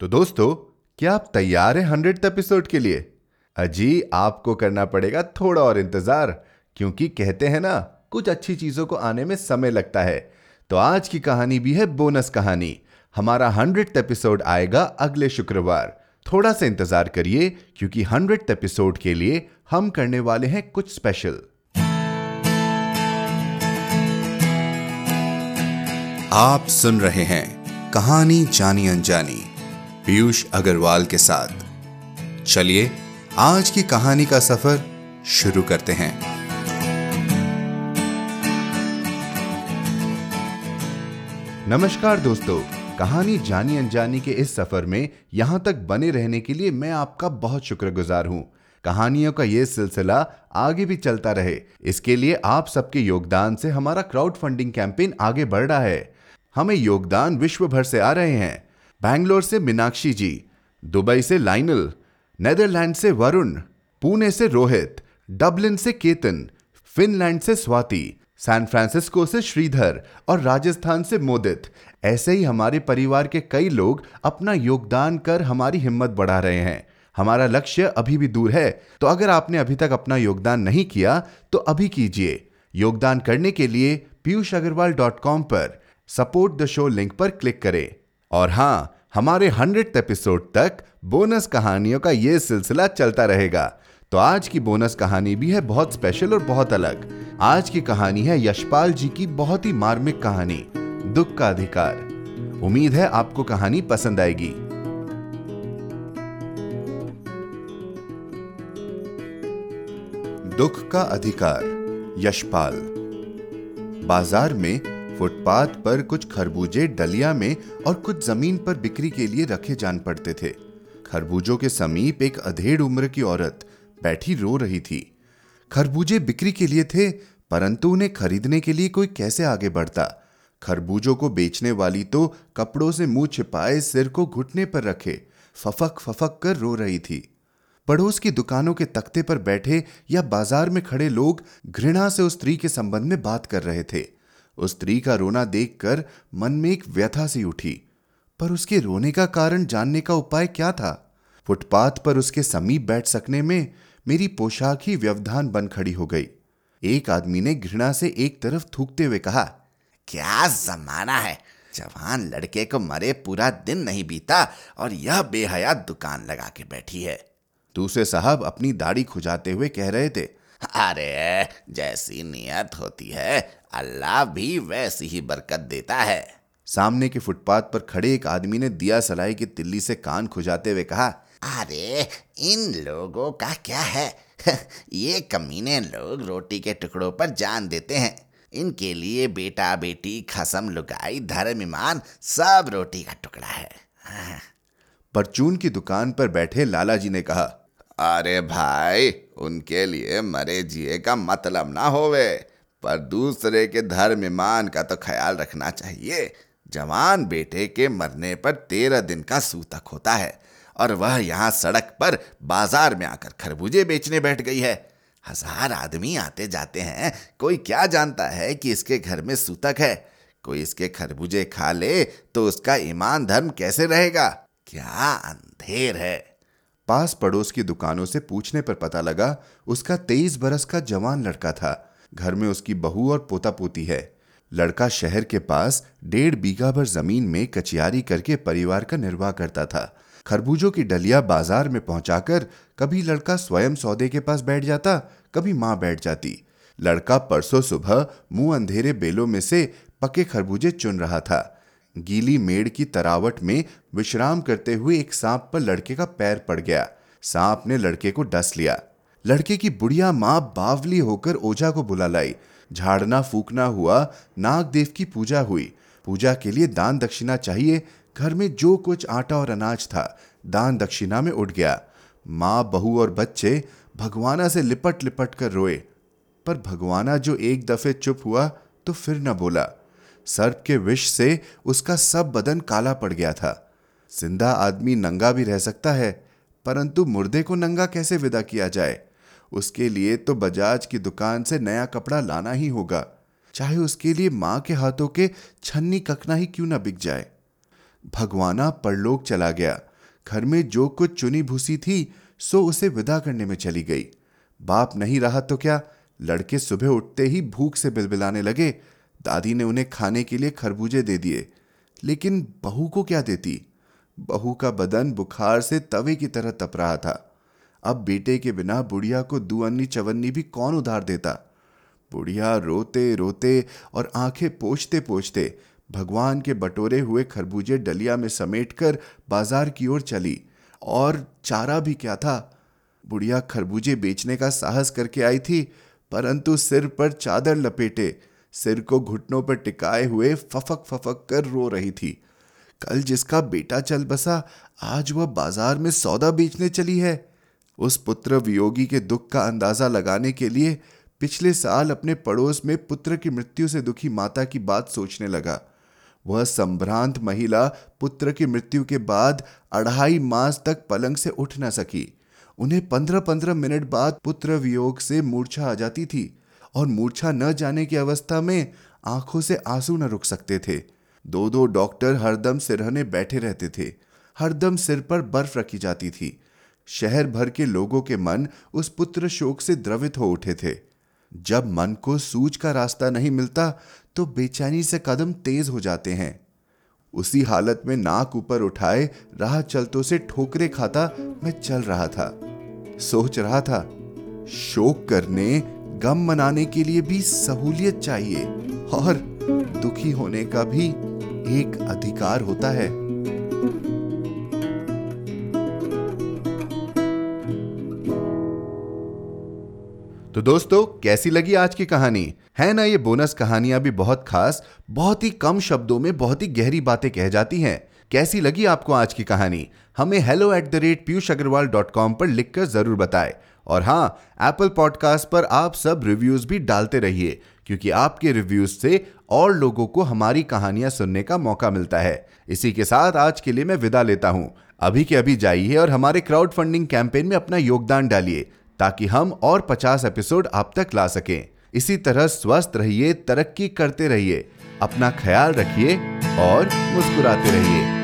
तो दोस्तों, क्या आप तैयार हैं हंड्रेड एपिसोड के लिए? अजी, आपको करना पड़ेगा थोड़ा और इंतज़ार, क्योंकि कहते हैं ना, कुछ अच्छी चीज़ों को आने में समय लगता है। तो आज की कहानी भी है बोनस कहानी। हमारा हंड्रेड एपिसोड आएगा अगले शुक्रवार। थोड़ा सा इंतज़ार करिए, क्योंकि हंड्रेड एपिसोड के लिए हम करने वाले हैं कुछ स्पेशल आप सुन रहे हैं कहानी जानी अनजानी। पीयूष अग्रवाल के साथ। चलिए, आज की कहानी का सफ़र शुरू करते हैं। नमस्कार दोस्तों, कहानी जानी अनजानी के इस सफ़र में यहाँ तक बने रहने के लिए मैं आपका बहुत शुक्रगुजार हूँ। कहानियों का यह सिलसिला आगे भी चलता रहे। इसके लिए आप सबके योगदान से हमारा क्राउड फंडिंग कैंपेन आगे बढ़ रहा है। हमें योगदान विश्व भर से आ रहे हैं। बैंगलोर से मीनाक्षी जी, दुबई से लाइनल, नेदरलैंड से वरुण, पुणे से रोहित, डबलिन से केतन, फिनलैंड से स्वाति, सैन फ्रांसिस्को से श्रीधर और राजस्थान से मोदित। ऐसे ही हमारे परिवार के कई लोग अपना योगदान कर हमारी हिम्मत बढ़ा रहे हैं। हमारा लक्ष्य अभी भी दूर है तो अगर आपने अभी तक अपना योगदान नहीं किया तो अभी कीजिए। योगदान करने के लिए पीयूष अग्रवाल डॉट कॉम पर सपोर्ट द शो लिंक पर क्लिक करें। और हाँ हमारे हंड्रेड एपिसोड तक बोनस कहानियों का यह सिलसिला चलता रहेगा। तो आज की बोनस कहानी भी है बहुत स्पेशल और बहुत अलग। आज की कहानी है यशपाल जी की बहुत ही मार्मिक कहानी, दुख का अधिकार। उम्मीद है आपको कहानी पसंद आएगी। दुख का अधिकार, यशपाल। बाज़ार में फुटपाथ पर कुछ खरबूजे डलिया में और कुछ ज़मीन पर बिक्री के लिए रखे जान पड़ते थे। खरबूजों के समीप एक अधेड़ उम्र की औरत बैठी रो रही थी। खरबूजे बिक्री के लिए थे, परंतु उन्हें खरीदने के लिए कोई कैसे आगे बढ़ता? खरबूजों को बेचने वाली तो कपड़ों से मुँह छिपाए सिर को घुटने पर रखे, फफक फफक कर रो रही थी। पड़ोस की दुकानों के तख्ते पर बैठे या बाज़ार में खड़े लोग घृणा से उस स्त्री के संबंध में बात कर रहे थे। उस स्त्री का रोना देखकर मन में एक व्यथा सी उठी। पर उसके रोने का कारण जानने का उपाय क्या था? फुटपाथ पर उसके समीप बैठ सकने में मेरी पोशाक ही व्यवधान बन खड़ी हो गई। एक आदमी ने घृणा से एक तरफ़ थूकते हुए कहा, क्या जमाना है? जवान लड़के को मरे पूरा दिन नहीं बीता और यह बेहया दुकान लगा के बैठी है। दूसरे साहब अपनी दाढ़ी खुजाते हुए कह रहे थे अरे जैसी नियत होती है अल्लाह भी वैसी ही बरकत देता है। सामने के फुटपाथ पर खड़े एक आदमी ने दिया सलाई की तिल्ली से कान खुजाते हुए कहा अरे इन लोगों का क्या है? ये कमीने लोग रोटी के टुकड़ों पर जान देते हैं। इनके लिए बेटा बेटी खसम लुगाई धर्म ईमान सब रोटी का टुकड़ा है। परचून की दुकान पर बैठे लाला जी ने कहा अरे भाई उनके लिए मरे जिए का मतलब ना होवे। पर दूसरे के धर्म ईमान का तो ख्याल रखना चाहिए। जवान बेटे के मरने पर तेरह दिन का सूतक होता है और वह यहाँ सड़क पर बाज़ार में आकर खरबूजे बेचने बैठ गई है। हज़ार आदमी आते जाते हैं। कोई क्या जानता है कि इसके घर में सूतक है? कोई इसके खरबूजे खा ले तो उसका ईमान धर्म कैसे रहेगा? क्या अंधेर है। पास पड़ोस की दुकानों से पूछने पर पता लगा, उसका तेईस बरस का जवान लड़का था। घर में उसकी बहू और पोता पोती है। लड़का शहर के पास डेढ़ बीघा भर ज़मीन में कचियारी करके परिवार का निर्वाह करता था। खरबूजों की डलिया बाज़ार में पहुंचाकर कभी लड़का स्वयं सौदे के पास बैठ जाता, कभी माँ बैठ जाती। लड़का परसों सुबह मुँह अंधेरे बेलों में से पके खरबूजे चुन रहा था। गीली मेड़ की तरावट में विश्राम करते हुए एक सांप पर लड़के का पैर पड़ गया। सांप ने लड़के को डस लिया। लड़के की बुढ़िया माँ बावली होकर ओझा को बुला लाई। झाड़ना फूकना हुआ, नागदेव की पूजा हुई। पूजा के लिए दान दक्षिणा चाहिए। घर में जो कुछ आटा और अनाज था, दान दक्षिणा में उठ गया। माँ, बहू और बच्चे भगवाना से लिपट लिपट कर रोए। पर भगवाना जो एक दफे चुप हुआ तो फिर न बोला। सर्प के विष से उसका सब बदन काला पड़ गया था। ज़िंदा आदमी नंगा भी रह सकता है, परंतु मुर्दे को नंगा कैसे विदा किया जाए? उसके लिए तो बजाज की दुकान से नया कपड़ा लाना ही होगा। चाहे उसके लिए माँ के हाथों के छन्नी कखना ही क्यों ना बिक जाए। भगवाना परलोक चला गया। घर में जो कुछ चुनी भूसी थी, सो उसे विदा करने में चली गई। बाप नहीं रहा तो क्या? लड़के सुबह उठते ही भूख से बिलबिलाने लगे दादी ने उन्हें खाने के लिए खरबूजे दे दिए, लेकिन बहू को क्या देती? बहू का बदन बुखार से तवे की तरह तप रहा था। अब बेटे के बिना बुढ़िया को दुअन्नी चवन्नी भी कौन उधार देता? बुढ़िया रोते रोते और आँखें पोछते पोछते भगवान के बटोरे हुए खरबूजे डलिया में समेटकर बाज़ार की ओर चली। और चारा भी क्या था? बुढ़िया खरबूजे बेचने का साहस करके आई थी, परंतु सिर पर चादर लपेटे। सिर को घुटनों पर टिकाए हुए फफक फफक कर रो रही थी। कल जिसका बेटा चल बसा, आज वह बाज़ार में सौदा बेचने चली है। उस पुत्र वियोगी के दुख का अंदाज़ा लगाने के लिए पिछले साल अपने पड़ोस में पुत्र की मृत्यु से दुखी माता की बात सोचने लगा। वह संभ्रांत महिला पुत्र की मृत्यु के बाद अढ़ाई मास तक पलंग से उठ न सकी। उन्हें पंद्रह पंद्रह मिनट बाद पुत्र वियोग से मूर्छा आ जाती थी। और मूर्छा न जाने की अवस्था में आँखों से आँसू न रुक सकते थे। दो दो डॉक्टर हरदम सिरहने बैठे रहते थे। हरदम सिर पर बर्फ़ रखी जाती थी। शहर भर के लोगों के मन उस पुत्र शोक से द्रवित हो उठे थे। जब मन को सूझ का रास्ता नहीं मिलता तो बेचैनी से कदम तेज हो जाते हैं। उसी हालत में नाक ऊपर उठाए, राह चलतों से ठोकरे खाता मैं चल रहा था। सोच रहा था, शोक करने गम मनाने के लिए भी सहूलियत चाहिए और दुखी होने का भी एक अधिकार होता है। तो दोस्तों, कैसी लगी आज की कहानी? है ना ये बोनस कहानियाँ भी बहुत खास, बहुत ही कम शब्दों में बहुत ही गहरी बातें कह जाती हैं। कैसी लगी आपको आज की कहानी? हमें hello at the rate Piyush Agarwal dot com पर लिखकर ज़रूर बताएँ। और हाँ एप्पल पॉडकास्ट पर आप सब रिव्यूज़ भी डालते रहिए, क्योंकि आपके रिव्यूज़ से और लोगों को हमारी कहानियाँ सुनने का मौका मिलता है। इसी के साथ आज के लिए मैं विदा लेता हूँ। अभी के अभी जाइए और हमारे क्राउड फंडिंग कैंपेन में अपना योगदान डालिए, ताकि हम और 50 एपिसोड आप तक ला सकें। इसी तरह स्वस्थ रहिए, तरक्की करते रहिए, अपना ख्याल रखिए और मुस्कुराते रहिए।